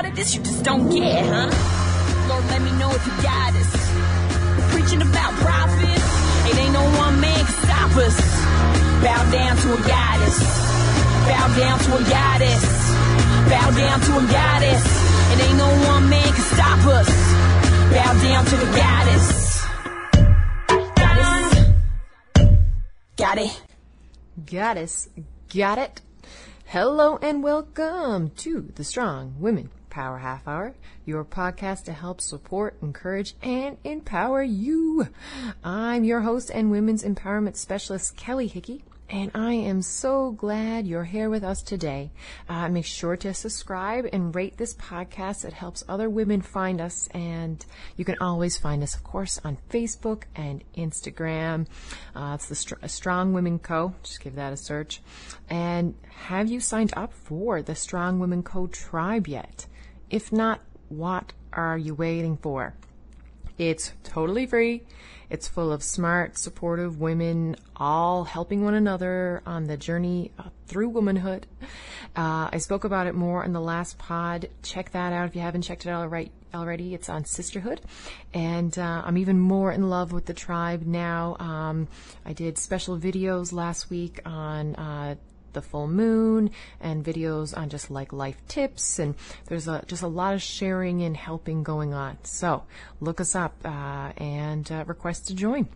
part of this you just don't get, huh? Lord, let me know if you got us. Preaching about profit, it ain't no one man can stop us. Bow down to a goddess. Bow down to a goddess. Bow down to a goddess. It ain't no one man can stop us. Bow down to the goddess. Goddess. Got it. Goddess, got it. Hello and welcome to the Strong Women Power Half Hour, your podcast to help support, encourage, and empower you. I'm your host and women's empowerment specialist, Kelly Hickey. And I am so glad you're here with us today. Uh, make sure to subscribe and rate this podcast. It helps other women find us. And you can always find us, of course, on Facebook and Instagram. Uh, it's the Str- Strong Women Co. Just give that a search. And have you signed up for the Strong Women Co. tribe yet? If not, what are you waiting for? It's totally free. It's full of smart, supportive women, all helping one another on the journey uh, through womanhood. Uh, I spoke about it more in the last pod. Check that out if you haven't checked it out already. Already, it's on sisterhood, and uh, I'm even more in love with the tribe now. Um, I did special videos last week on uh, the full moon and videos on just like life tips and there's a, just a lot of sharing and helping going on. So look us up uh, and uh, request to join.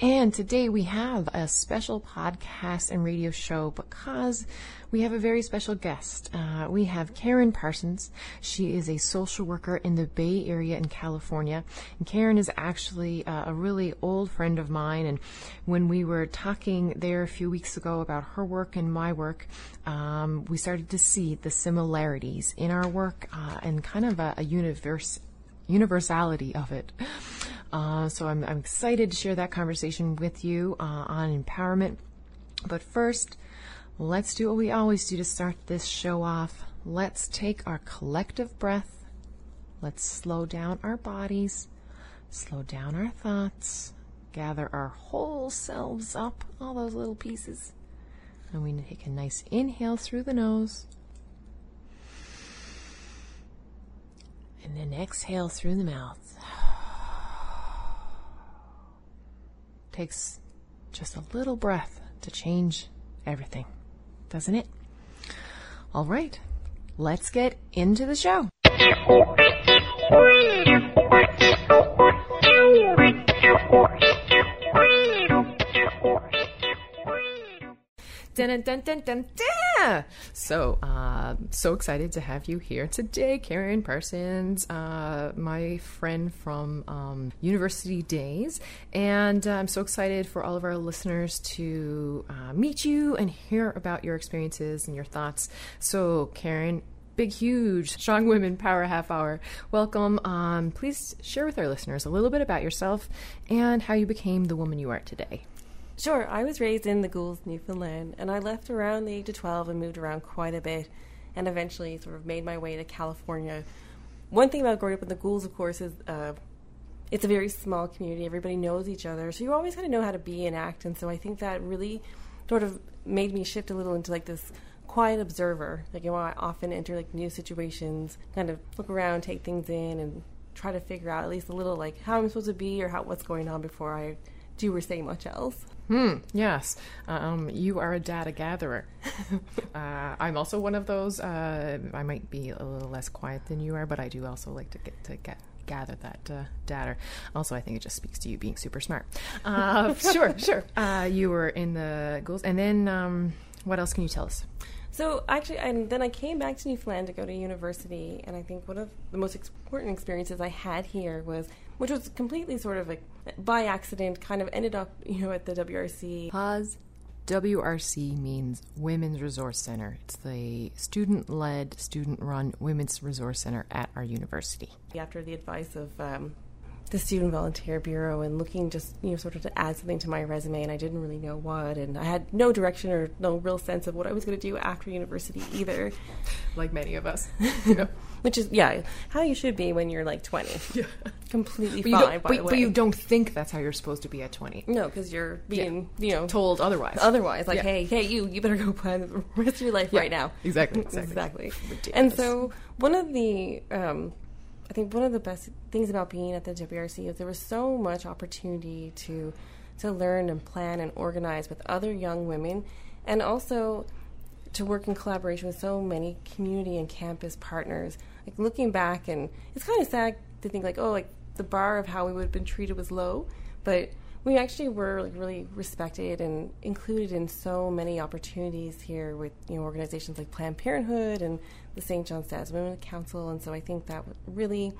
And today we have a special podcast and radio show because we have a very special guest. Uh, we have Karen Parsons. She is a social worker in the Bay Area in California. And Karen is actually uh, a really old friend of mine. And when we were talking there a few weeks ago about her work and my work, um, we started to see the similarities in our work uh, and kind of a, a universe universality of it. Uh, so I'm, I'm, excited to share that conversation with you uh, on empowerment. But first, let's do what we always do to start this show off. Let's take our collective breath. Let's slow down our bodies, slow down our thoughts, gather our whole selves up, all those little pieces. And we take a nice inhale through the nose. And then exhale through the mouth. Takes just a little breath to change everything, doesn't it? All right, let's get into the show. Dun, dun, dun, dun. So, uh, so excited to have you here today, Karen Parsons, uh, my friend from um, University Days. And uh, I'm so excited for all of our listeners to uh, meet you and hear about your experiences and your thoughts. So, Karen, big, huge Strong Women Power Half Hour. Welcome. Um, please share with our listeners a little bit about yourself and how you became the woman you are today. Sure, I was raised in the Goulds, Newfoundland, and I left around the age of 12 and moved around quite a bit and eventually sort of made my way to California. One thing about growing up in the Goulds, of course, is uh, it's a very small community. Everybody knows each other, so you always kind of know how to be and act. And so I think that really sort of made me shift a little into like this quiet observer. Like, you know, I often enter like new situations, kind of look around, take things in, and try to figure out at least a little like how I'm supposed to be or how what's going on before I do or say much else. Hmm. Yes. Um, you are a data gatherer. uh, I'm also one of those. Uh, I might be a little less quiet than you are, but I do also like to get to get gather that uh, data. Also, I think it just speaks to you being super smart. Uh, sure, sure. Uh, you were in the Goulds, and then um, what else can you tell us? So actually, and then I came back to Newfoundland to go to university, and I think one of the most important experiences I had here was, which was completely sort of like by accident, kind of ended up, you know, at the WRC. Pause. WRC means Women's Resource Center. It's the student led, student run Women's Resource Center at our university. After the advice of um, the student volunteer bureau and looking just you know sort of to add something to my resume and I didn't really know what and I had no direction or no real sense of what I was going to do after university either like many of us which is yeah how you should be when you're like 20 yeah. completely but fine but, but, you don't think that's how you're supposed to be at 20 no because you're being yeah. you know told otherwise. otherwise like yeah. hey hey you you better go plan the rest of your life right now. Exactly exactly, exactly. and so one of the um, I think one of the best things about being at the WRC is there was so much opportunity to to learn and plan and organize with other young women, and also to work in collaboration with so many community and campus partners. Like looking back, and it's kind of sad to think like, oh, like the bar of how we would have been treated was low, but we actually were like really respected and included in so many opportunities here with you know organizations like Planned Parenthood and the St. John's Status Women Council, and so I think that really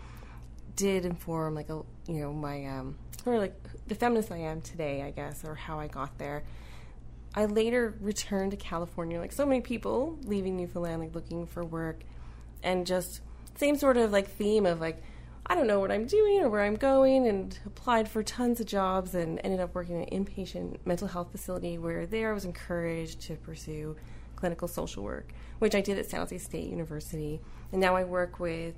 did inform like a you know my um or like the feminist I am today, I guess, or how I got there. I later returned to California, like so many people leaving Newfoundland, like looking for work, and just same sort of like theme of like I don't know what I'm doing or where I'm going, and applied for tons of jobs and ended up working in an inpatient mental health facility where there I was encouraged to pursue clinical social work, which I did at San Jose State University. And now I work with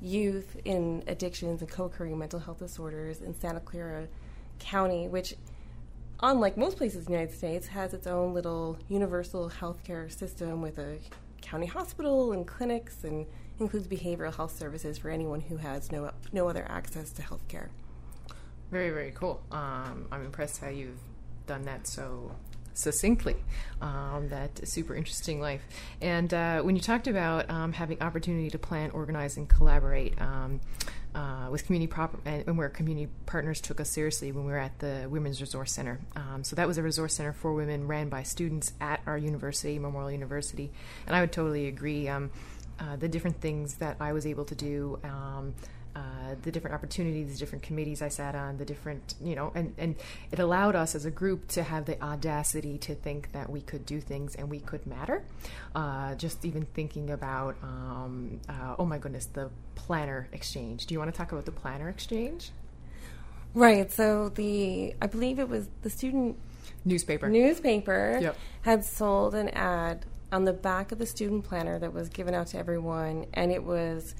youth in addictions and co occurring mental health disorders in Santa Clara County, which, unlike most places in the United States, has its own little universal healthcare system with a county hospital and clinics and includes behavioral health services for anyone who has no no other access to health care. Very very cool. Um, I'm impressed how you've done that so succinctly. Um, that super interesting life. And uh, when you talked about um, having opportunity to plan, organize, and collaborate. Um, uh, with community prop- and where community partners took us seriously when we were at the Women's Resource Center. Um, so that was a resource center for women ran by students at our university, Memorial University, and I would totally agree. Um, uh, the different things that I was able to do, um, uh, the different opportunities, the different committees I sat on, the different, you know, and, and it allowed us as a group to have the audacity to think that we could do things and we could matter. Uh, just even thinking about, um, uh, oh my goodness, the planner exchange. Do you want to talk about the planner exchange? Right. So the, I believe it was the student newspaper newspaper yep. had sold an ad on the back of the student planner that was given out to everyone, and it was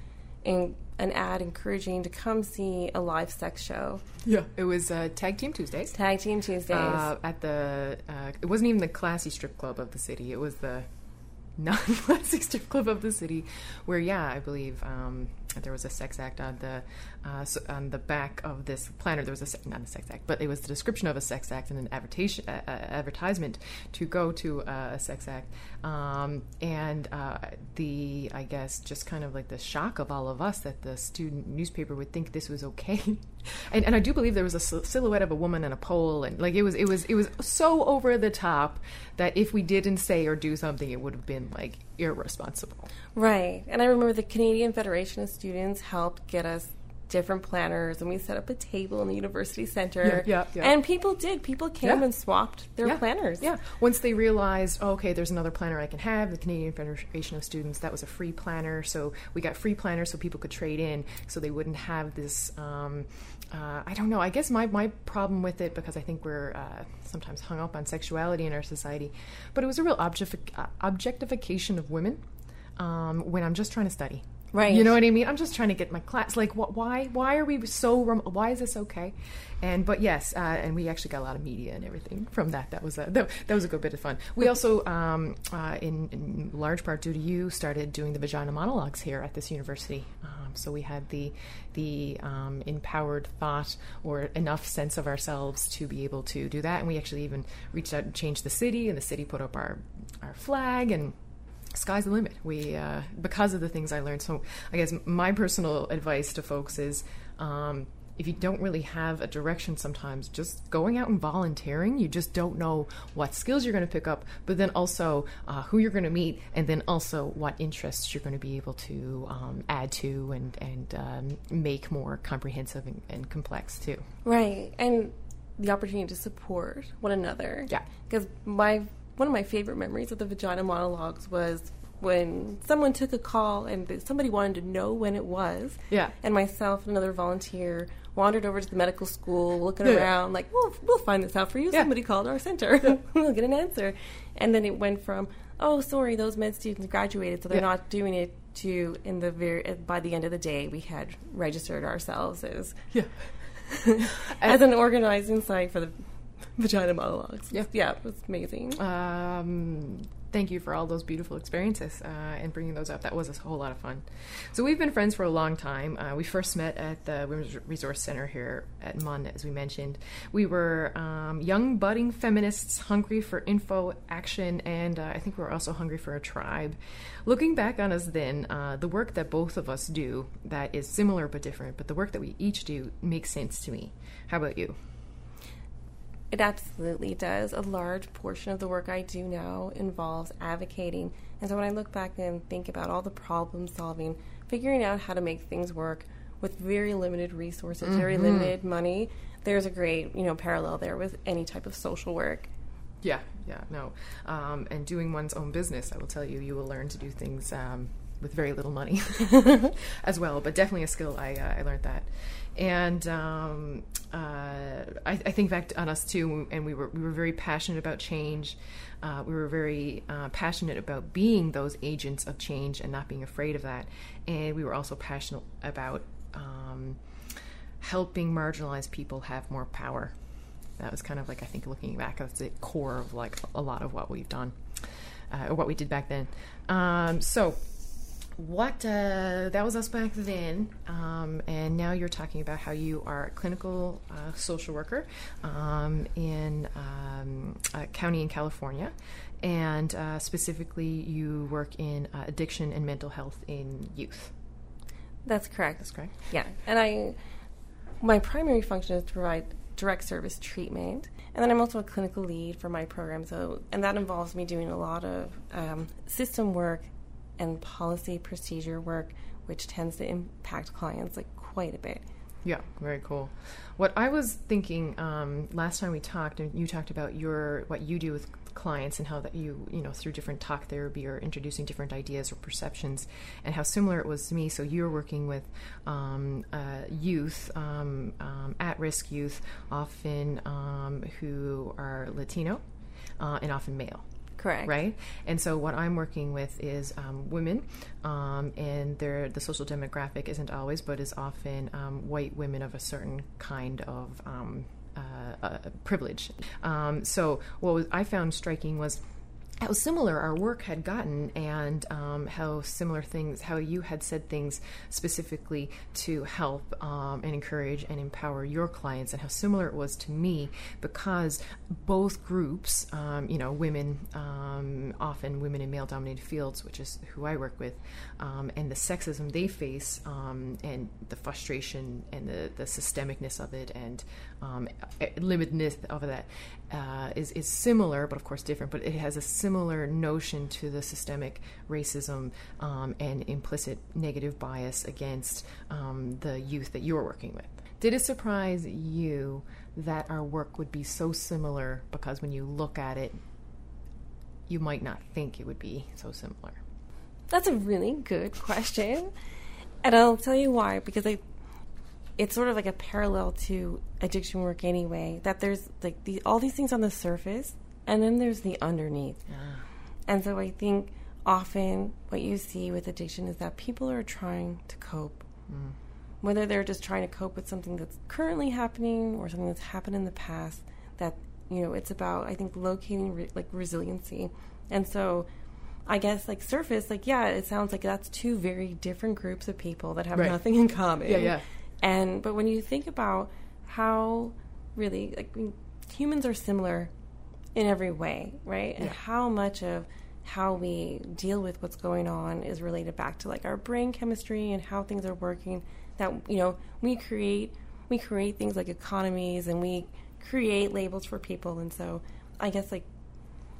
in, an ad encouraging to come see a live sex show. Yeah, it was uh, Tag Team Tuesdays. Tag Team Tuesdays uh, at the. Uh, it wasn't even the classy strip club of the city. It was the non-classic strip club of the city, where yeah, I believe um, there was a sex act on the uh, on the back of this planner. There was a not a sex act, but it was the description of a sex act and an advertisement uh, advertisement to go to uh, a sex act, um, and uh, the I guess just kind of like the shock of all of us that the student newspaper would think this was okay, and, and I do believe there was a silhouette of a woman in a pole, and like it was it was it was so over the top that if we didn't say or do something, it would have been like irresponsible. Right. And I remember the Canadian Federation of Students helped get us different planners and we set up a table in the university center. Yeah, yeah, yeah. And people did. People came and swapped their yeah. planners. Yeah. Once they realized, oh, okay, there's another planner I can have, the Canadian Federation of Students, that was a free planner. So we got free planners so people could trade in so they wouldn't have this. Um, uh, I don't know. I guess my, my problem with it, because I think we're uh, sometimes hung up on sexuality in our society, but it was a real objectif- objectification of women um, when I'm just trying to study. Right. You know what I mean? I'm just trying to get my class. Like, wh- why? Why are we so? Why is this okay? And but yes, uh, and we actually got a lot of media and everything from that. That was a that, that was a good bit of fun. We also, um, uh, in, in, large part due to you, started doing the vagina monologues here at this university. Um, so we had the the um, empowered thought or enough sense of ourselves to be able to do that. And we actually even reached out and changed the city, and the city put up our our flag and sky's the limit. We uh, because of the things I learned. So I guess my personal advice to folks is. Um, if you don't really have a direction sometimes just going out and volunteering you just don't know what skills you're going to pick up but then also uh, who you're going to meet and then also what interests you're going to be able to um, add to and, and um, make more comprehensive and, and, complex too right and the opportunity to support one another yeah because my one of my favorite memories of the vagina monologues was when someone took a call and somebody wanted to know when it was. Yeah. And myself and another volunteer wandered over to the medical school, looking Yeah. around, like, we'll, we'll find this out for you. Yeah. Somebody called our center. Yeah. we'll get an answer. And then it went from, oh, sorry, those med students graduated, so they're not doing it, to in the very, uh, by the end of the day, we had registered ourselves as, Yeah. as an organizing site for the vagina monologues. Yeah. Yeah, it was amazing. Um, thank you for all those beautiful experiences uh, and bringing those up. That was a whole lot of fun. So we've been friends for a long time. Uh, we first met at the Women's Resource Center here at MUN, as we mentioned. We were um, young, budding feminists hungry for info, action, and uh, I think we were also hungry for a tribe. Looking back on us then, uh, the work that both of us do that is similar but different, but the work that we each do makes sense to me. How about you? It absolutely does. A large portion of the work I do now involves advocating. And so when I look back and think about all the problem solving, figuring out how to make things work with very limited resources, very limited money, there's a great, you know, parallel there with any type of social work. Yeah, yeah, no. Um, and doing one's own business, I will tell you, you will learn to do things um, with very little money as well. But definitely a skill. I, uh, I learned that. And um, uh, I, I think back on us too, and we were we were very passionate about change. Uh, we were very uh, passionate about being those agents of change and not being afraid of that. And we were also passionate about um, helping marginalized people have more power that was kind of like I think looking back, that's the core of like a lot of what we've done, uh, or what we did back then. Um, so, what uh, that was us back then, um, and now you're talking about how you are a clinical uh, social worker um, in um, a county in California, and uh, specifically you work in uh, addiction and mental health in youth. That's correct. That's correct. Yeah, and I, my primary function is to provide direct service treatment, and then I'm also a clinical lead for my program. So, and that involves me doing a lot of um, system work and policy procedure work, which tends to impact clients like quite a bit. Yeah, very cool. What I was thinking um, last time we talked, and you talked about your what you do with clients and how that you you know through different talk therapy or introducing different ideas or perceptions, and how similar it was to me. So you're working with um, uh, youth, um, um, at-risk youth, often um, who are Latino uh, and often male Correct. right? And so what I'm working with is um, women, um, and their the social demographic isn't always, but is often um, white women of a certain kind of um, uh, uh, privilege. Um, so what was, I found striking was how similar our work had gotten and um, how similar things how you had said things specifically to help um, and encourage and empower your clients and how similar it was to me because both groups um, you know women um, often women in male dominated fields which is who i work with um, and the sexism they face um, and the frustration and the, the systemicness of it and um, limitedness of that uh, is is similar, but of course different. But it has a similar notion to the systemic racism um, and implicit negative bias against um, the youth that you're working with. Did it surprise you that our work would be so similar? Because when you look at it, you might not think it would be so similar. That's a really good question. And I'll tell you why, because I it's sort of like a parallel to addiction work anyway, that there's like the, all these things on the surface and then there's the underneath. And so I think often what you see with addiction is that people are trying to cope. Mm. Whether they're just trying to cope with something that's currently happening or something that's happened in the past, that, you know, it's about, I think, locating re- like resiliency. And so I guess like surface, like, yeah, it sounds like that's two very different groups of people that have Right. nothing in common. Yeah, yeah. And but when you think about how really like I mean, humans are similar in every way, right? And Yeah. how much of how we deal with what's going on is related back to like our brain chemistry and how things are working that you know we create we create things like economies and we create labels for people and so I guess like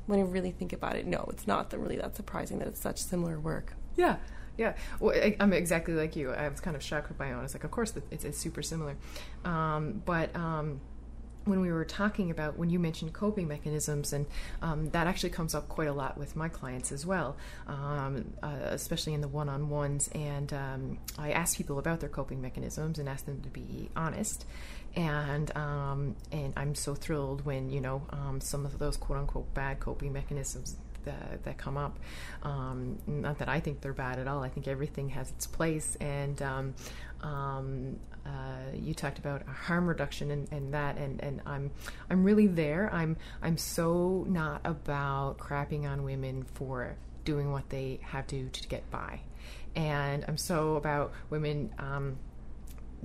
when you really think about it, no, it's not that really that surprising that it's such similar work. Yeah, yeah. Well, I, I'm exactly like you. I was kind of shocked with my own. It's like, of course, it's, it's super similar. Um, but um, when we were talking about when you mentioned coping mechanisms, and um, that actually comes up quite a lot with my clients as well, um, uh, especially in the one-on-ones. And um, I ask people about their coping mechanisms and ask them to be honest. And um, and I'm so thrilled when you know um, some of those quote-unquote bad coping mechanisms that, that come up. Um, not that I think they're bad at all. I think everything has its place, and um, um, uh, you talked about harm reduction and, and, that, and, and I'm I'm really there. I'm I'm so not about crapping on women for doing what they have to to get by, and I'm so about women.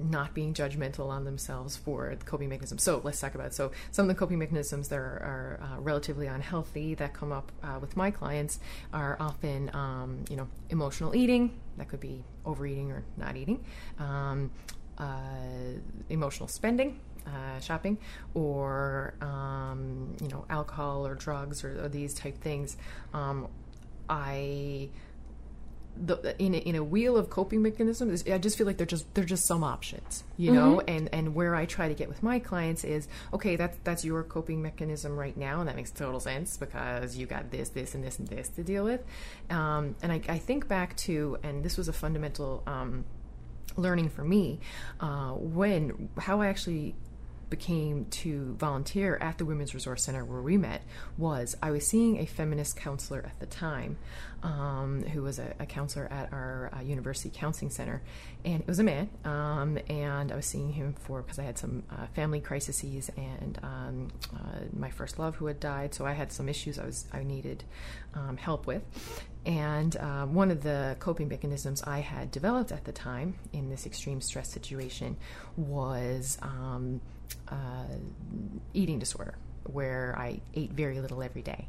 Not being judgmental on themselves for the coping mechanisms. So let's talk about it. So some of the coping mechanisms that are, are uh, relatively unhealthy that come up uh, with my clients are often, um, you know, emotional eating. That could be overeating or not eating. Um, uh, emotional spending. Uh, shopping or um, you know alcohol or drugs or, or these type things um, I the, in a, in a wheel of coping mechanisms, I just feel like they're just they're just some options, you know. Mm-hmm. And and where I try to get with my clients is okay, that's that's your coping mechanism right now, and that makes total sense because you got this, this, and this, and this to deal with. Um, and I, I, think back to, and this was a fundamental. Um, learning for me uh, when how I actually became to volunteer at the Women's Resource Center where we met was I was seeing a feminist counselor at the time um, who was a, a, counselor at our uh, university counseling center. And it was a man. Um, and I was seeing him for because I had some uh, family crises and um, uh, my first love who had died. So I had some issues I, was, I needed um, help with. And uh, one of the coping mechanisms I had developed at the time in this extreme stress situation was um, uh, eating disorder, where I ate very little every day.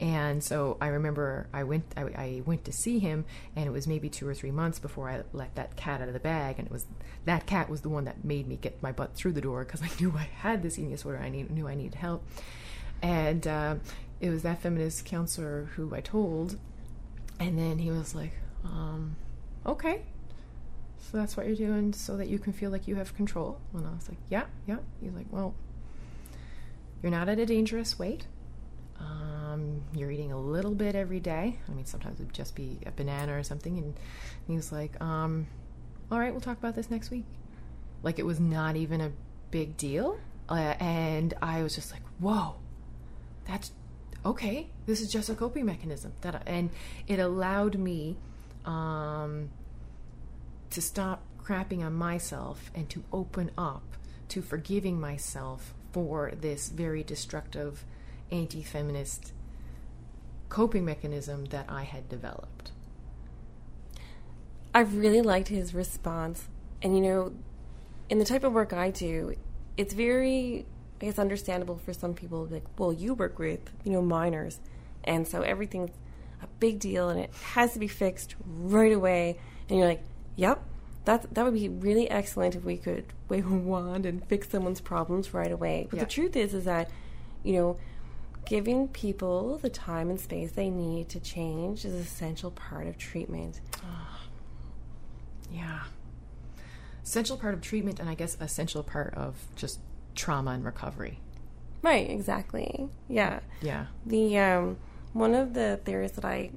And so I remember I went I, I, went to see him, and it was maybe two or three months before I let that cat out of the bag, and it was that cat was the one that made me get my butt through the door because I knew I had this eating disorder. I need, knew I needed help, and uh, it was that feminist counselor who I told, and then he was like, um, "Okay, so that's what you're doing so that you can feel like you have control." And I was like, "Yeah, yeah." He's like, "Well, you're not at a dangerous weight." Um, you're eating a little bit every day. I mean, sometimes it would just be a banana or something. And he was like, um, all right, we'll talk about this next week. Like it was not even a big deal. Uh, and I was just like, whoa, that's okay. This is just a coping mechanism. That and it allowed me um, to stop crapping on myself and to open up to forgiving myself for this very destructive anti feminist coping mechanism that I had developed. I really liked his response. And, you know, in the type of work I do, it's very, I guess, understandable for some people. Like, well, you work with, you know, minors. And so everything's a big deal and it has to be fixed right away. And you're like, yep, that, that would be really excellent if we could wave a wand and fix someone's problems right away. But yeah. the truth is, is that, you know, giving people the time and space they need to change is an essential part of treatment. Oh, yeah. Essential part of treatment, and I guess essential part of just trauma and recovery. Right, exactly. Yeah. Yeah. The um, one of the theories that I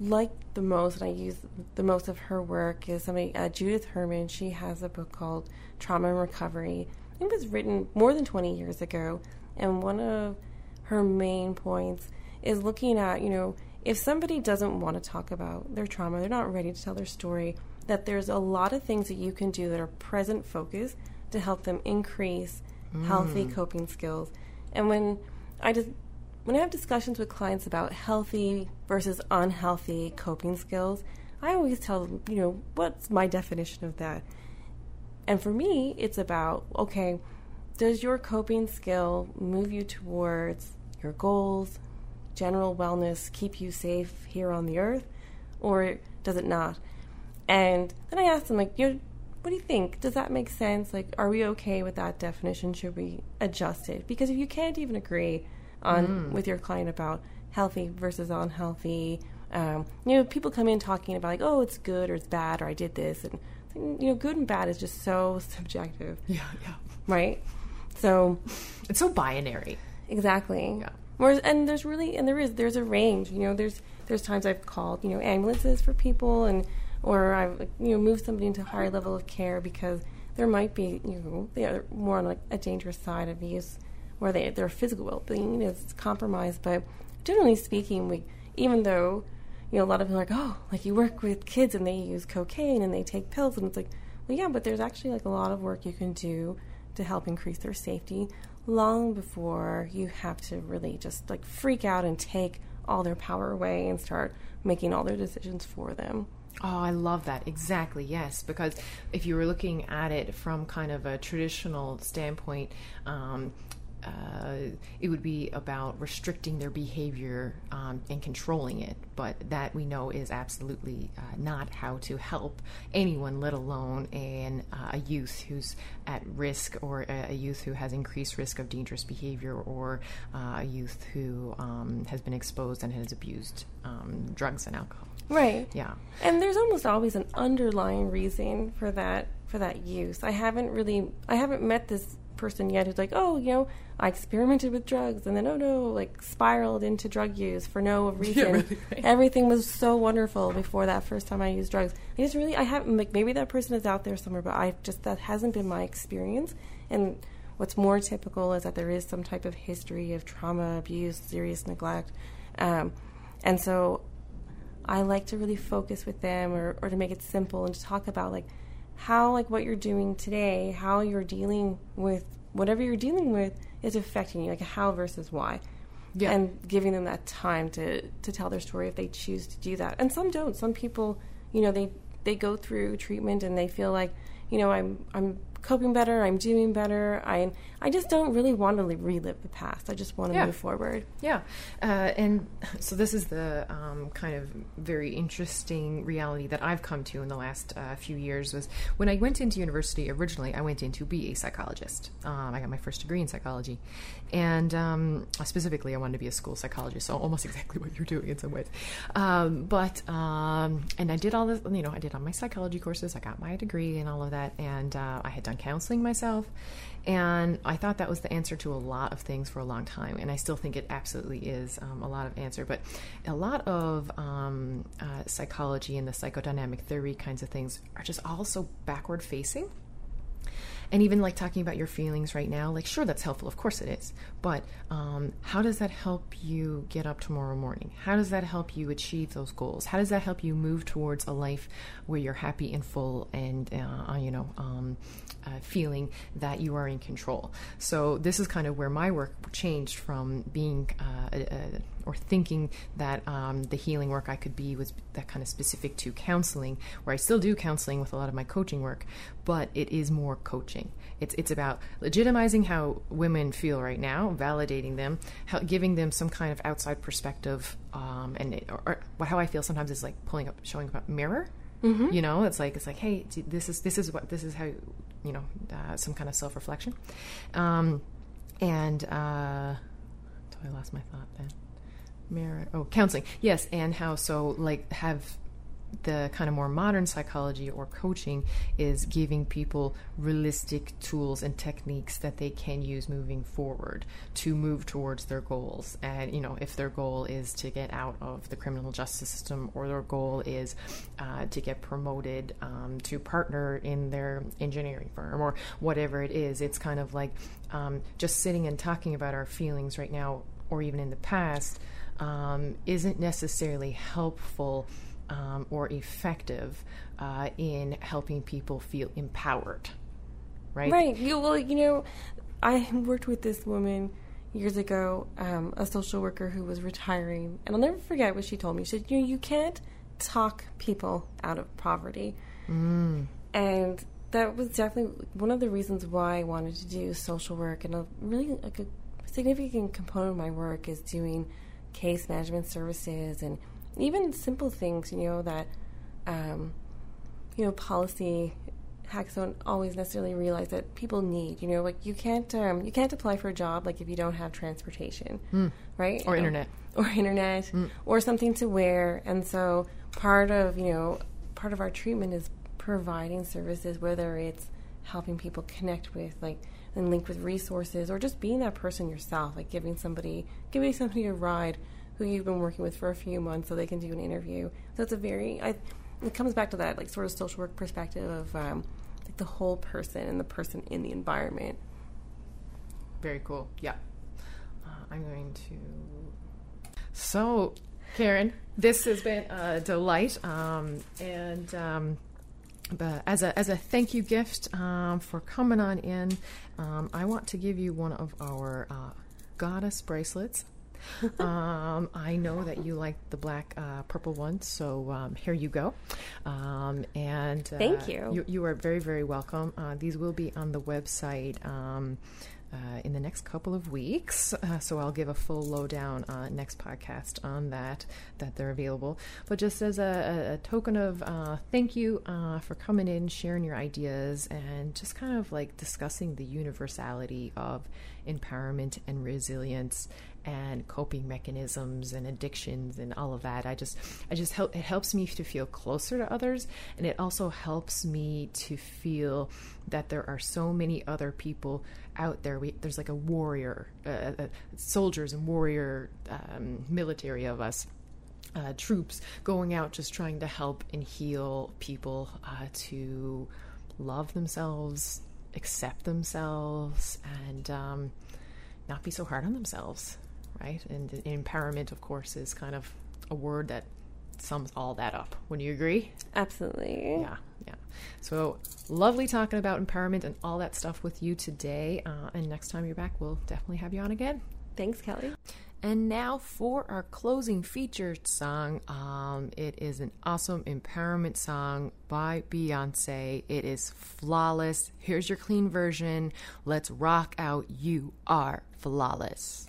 like the most, and I use the most of her work, is somebody uh, Judith Herman. She has a book called Trauma and Recovery. It was written more than twenty years ago, and one of her main points is looking at, you know, if somebody doesn't want to talk about their trauma, they're not ready to tell their story, that there's a lot of things that you can do that are present focus to help them increase mm. healthy coping skills. And when I just when I have discussions with clients about healthy versus unhealthy coping skills, I always tell them, you know, what's my definition of that? And for me, it's about okay, does your coping skill move you towards your goals, general wellness, keep you safe here on the earth, or does it not? And then I asked them, like, you know, what do you think? Does that make sense? Like, are we okay with that definition? Should we adjust it? Because if you can't even agree on mm. with your client about healthy versus unhealthy, um, you know, people come in talking about like, oh, it's good or it's bad or I did this, and you know, good and bad is just so subjective. Yeah, yeah. Right. So It's so binary. exactly. Yeah. Whereas, and there's really, and there is, there's a range. You know, there's there's times I've called, you know, ambulances for people, and or I've you know moved somebody into a higher level of care because there might be, you know, they are more on like a dangerous side of use where they their physical well being is compromised. But generally speaking, we even though you know a lot of people are like, oh, like you work with kids and they use cocaine and they take pills, and it's like, well, yeah, but there's actually like a lot of work you can do to help increase their safety long before you have to really just like freak out and take all their power away and start making all their decisions for them. Oh, I love that. Exactly, yes. Because if you were looking at it from kind of a traditional standpoint, um, uh, it would be about restricting their behavior um, and controlling it. But that we know is absolutely uh, not how to help anyone, let alone an, uh, a youth who's at risk or a, a, youth who has increased risk of dangerous behavior or uh, a youth who um, has been exposed and has abused um, drugs and alcohol. Right. Yeah. And there's almost always an underlying reason for that for that use. I haven't really I haven't met this person yet who's like, "Oh, you know, I experimented with drugs and then oh no, like spiraled into drug use for no reason. Yeah, really, right. Everything was so wonderful before that first time I used drugs." I just really I haven't like maybe that person is out there somewhere, but I just that hasn't been my experience. And what's more typical is that there is some type of history of trauma, abuse, serious neglect. Um, and so I like to really focus with them or, or to make it simple and to talk about like how like what you're doing today, how you're dealing with whatever you're dealing with is affecting you, like how versus why. Yeah. And giving them that time to, to tell their story if they choose to do that. And some don't. Some people, you know, they they go through treatment and they feel like, you know, I'm I'm coping better, I'm doing better. I I just don't really want to relive the past. I just want to Yeah. move forward. Yeah, uh, and so this is the um, kind of very interesting reality that I've come to in the last uh, few years. Was when I went into university originally, I went in to be a psychologist. Um, I got my first degree in psychology, and um, specifically, I wanted to be a school psychologist. So almost exactly what you're doing in some ways. Um, but um, and I did all this. You know, I did all my psychology courses. I got my degree and all of that, and uh, I had done counseling myself. And I thought that was the answer to a lot of things for a long time, and I still think it absolutely is um, a lot of answer. But a lot of um, uh, psychology and the psychodynamic theory kinds of things are just all so backward facing. And even like talking about your feelings right now, like sure that's helpful, of course it is. But um, how does that help you get up tomorrow morning? How does that help you achieve those goals? How does that help you move towards a life where you're happy and full and uh, you know um, uh, feeling that you are in control? So this is kind of where my work changed from being uh, a, a, or thinking that um, the healing work I could be was that kind of specific to counseling, where I still do counseling with a lot of my coaching work, but it is more coaching. It's it's about legitimizing how women feel right now, validating them, how, giving them some kind of outside perspective, um, and it, or, or how I feel sometimes is like pulling up, showing up a mirror. Mm-hmm. You know, it's like it's like, hey, this is this is what this is how you know uh, some kind of self reflection, um, and uh, I lost my thought then mirror oh counseling. Yes and how so like have the kind of more modern psychology or coaching is giving people realistic tools and techniques that they can use moving forward to move towards their goals. And you know if their goal is to get out of the criminal justice system or their goal is uh, to get promoted um, to partner in their engineering firm or whatever it is it's kind of like um, just sitting and talking about our feelings right now or even in the past um, isn't necessarily helpful um, or effective uh, in helping people feel empowered. Right? Right. You, well, you know, I worked with this woman years ago, um, a social worker who was retiring, and I'll never forget what she told me. She said, "You know, you can't talk people out of poverty," Mm. and that was definitely one of the reasons why I wanted to do social work. And a really like a significant component of my work is doing case management services and even simple things, you know, that um, you know policy hacks don't always necessarily realize that people need. You know, like you can't um, you can't apply for a job like if you don't have transportation, right? Or Um, internet. or internet, or something to wear. And so part of you know part of our treatment is providing services, whether it's helping people connect with like and link with resources or just being that person yourself like giving somebody giving somebody a ride who you've been working with for a few months so they can do an interview so it's a very I, it comes back to that like sort of social work perspective of um, like the whole person and the person in the environment Very cool. Yeah. Uh, I'm going to. So, Karen, this has been a delight. Um, and um, but as a as a thank you gift um, for coming on in, um, I want to give you one of our uh, goddess bracelets. um, I know that you like the black uh, purple one, so um, here you go. Um, and uh, Thank you. you. You are very very welcome. Uh, these will be on the website. Uh, in the next couple of weeks. Uh, so I'll give a full lowdown uh, next podcast on that, that they're available. But just as a, a, a token of uh, thank you uh, for coming in, sharing your ideas, and just kind of like discussing the universality of empowerment and resilience and coping mechanisms and addictions and all of that. I just, I just help. It helps me to feel closer to others, and it also helps me to feel that there are so many other people out there. We, there's like a warrior, uh, uh, soldiers and warrior um, military of us. Uh, troops going out just trying to help and heal people uh, to love themselves, accept themselves, and um, not be so hard on themselves, right? And, and empowerment, of course, is kind of a word that sums all that up. Would you agree? absolutely Yeah, yeah. So lovely talking about empowerment and all that stuff with you today. Uh, and next time you're back, we'll definitely have you on again. thanks kelly And now for our closing featured song. Um, it is an awesome empowerment song by Beyonce. It is flawless. Here's your clean version. Let's rock out. You are flawless.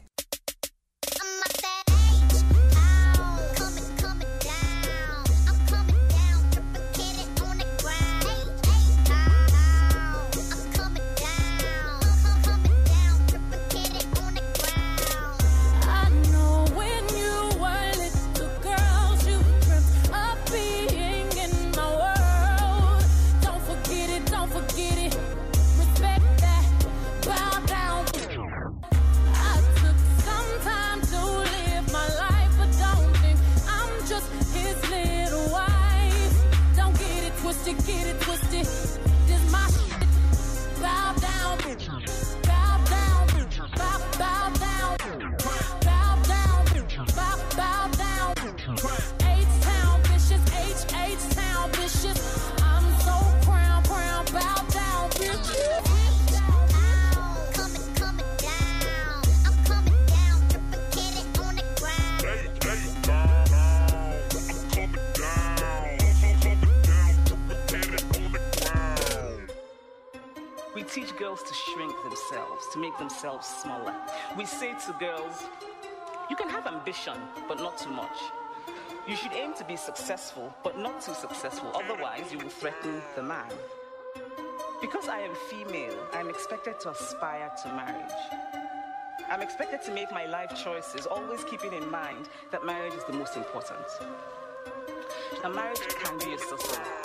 Themselves, to make themselves smaller. We say to girls, you can have ambition, but not too much. You should aim to be successful, but not too successful, otherwise, you will threaten the man. Because I am female, I'm expected to aspire to marriage. I'm expected to make my life choices, always keeping in mind that marriage is the most important. A marriage can be a of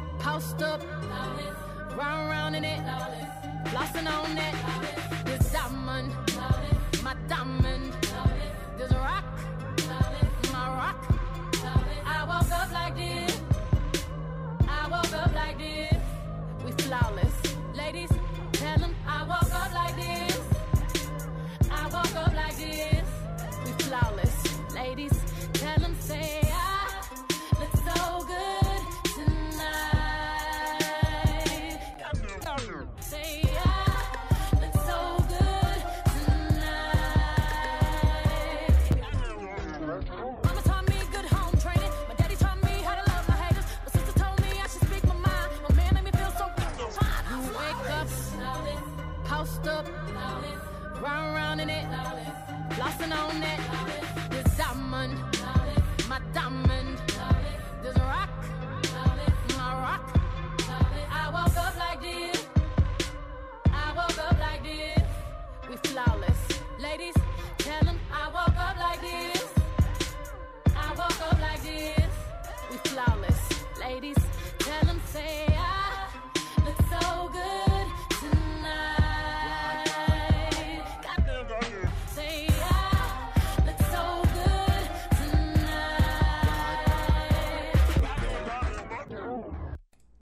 post up, round round in it, flossing on it. This diamond,